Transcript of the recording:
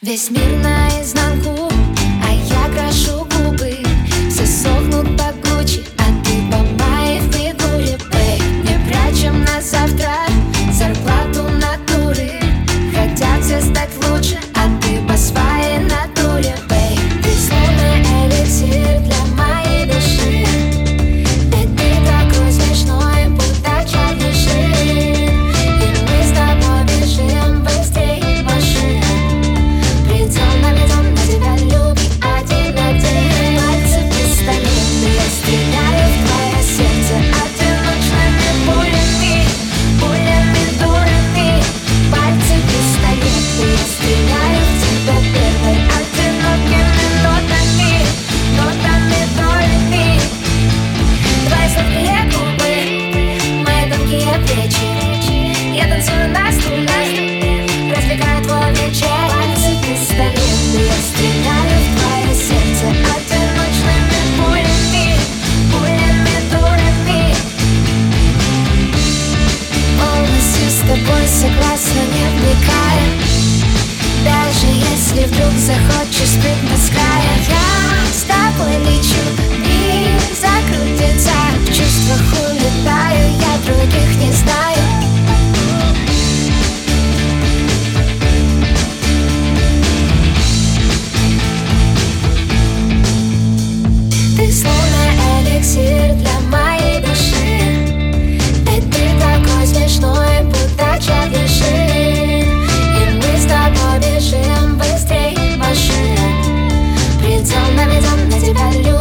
Весь мир наизнанку, спит Я с тобой лечу и закрутится. В чувствах улетаю, я других не знаю. Ты словно эликсир для 只残留。